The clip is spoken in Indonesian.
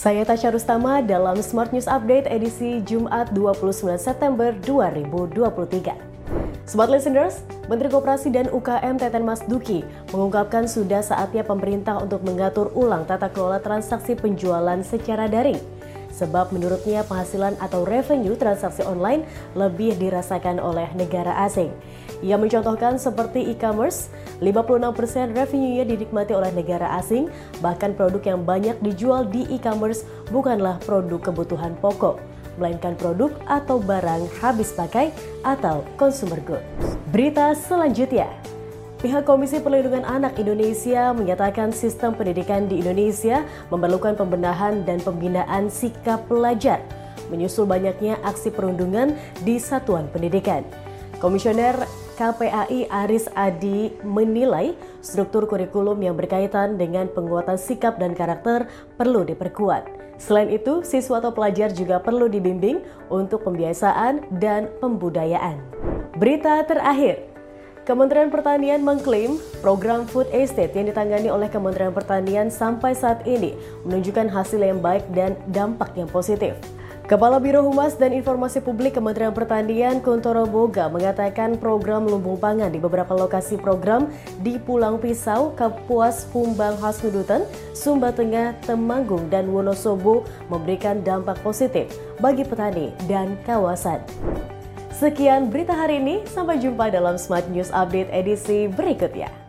Saya Tasya Rustama dalam Smart News Update edisi Jumat 29 September 2023. Smart listeners, Menteri Koperasi dan UKM Teten Mas Duki mengungkapkan sudah saatnya pemerintah untuk mengatur ulang tata kelola transaksi penjualan secara daring sebab menurutnya penghasilan atau revenue transaksi online lebih dirasakan oleh negara asing. Ia mencontohkan seperti e-commerce, 56% revenue-nya dinikmati oleh negara asing, bahkan produk yang banyak dijual di e-commerce bukanlah produk kebutuhan pokok, melainkan produk atau barang habis pakai atau consumer goods. Berita selanjutnya, Pihak Komisi Perlindungan Anak Indonesia menyatakan sistem pendidikan di Indonesia memerlukan pembenahan dan pembinaan sikap pelajar, menyusul banyaknya aksi perundungan di satuan pendidikan. Komisioner KPAI Aris Adi menilai struktur kurikulum yang berkaitan dengan penguatan sikap dan karakter perlu diperkuat. Selain itu, siswa atau pelajar juga perlu dibimbing untuk pembiasaan dan pembudayaan. Berita terakhir, Kementerian Pertanian mengklaim program Food Estate yang ditangani oleh Kementerian Pertanian sampai saat ini menunjukkan hasil yang baik dan dampak yang positif. Kepala Biro Humas dan Informasi Publik Kementerian Pertanian Kuntoro Boga mengatakan program lumbung pangan di beberapa lokasi program di Pulang Pisau, Kapuas, Humbang, Hasnudutan, Sumba Tengah, Temanggung, dan Wonosobo memberikan dampak positif bagi petani dan kawasan. Sekian berita hari ini, sampai jumpa dalam Smart News Update edisi berikutnya.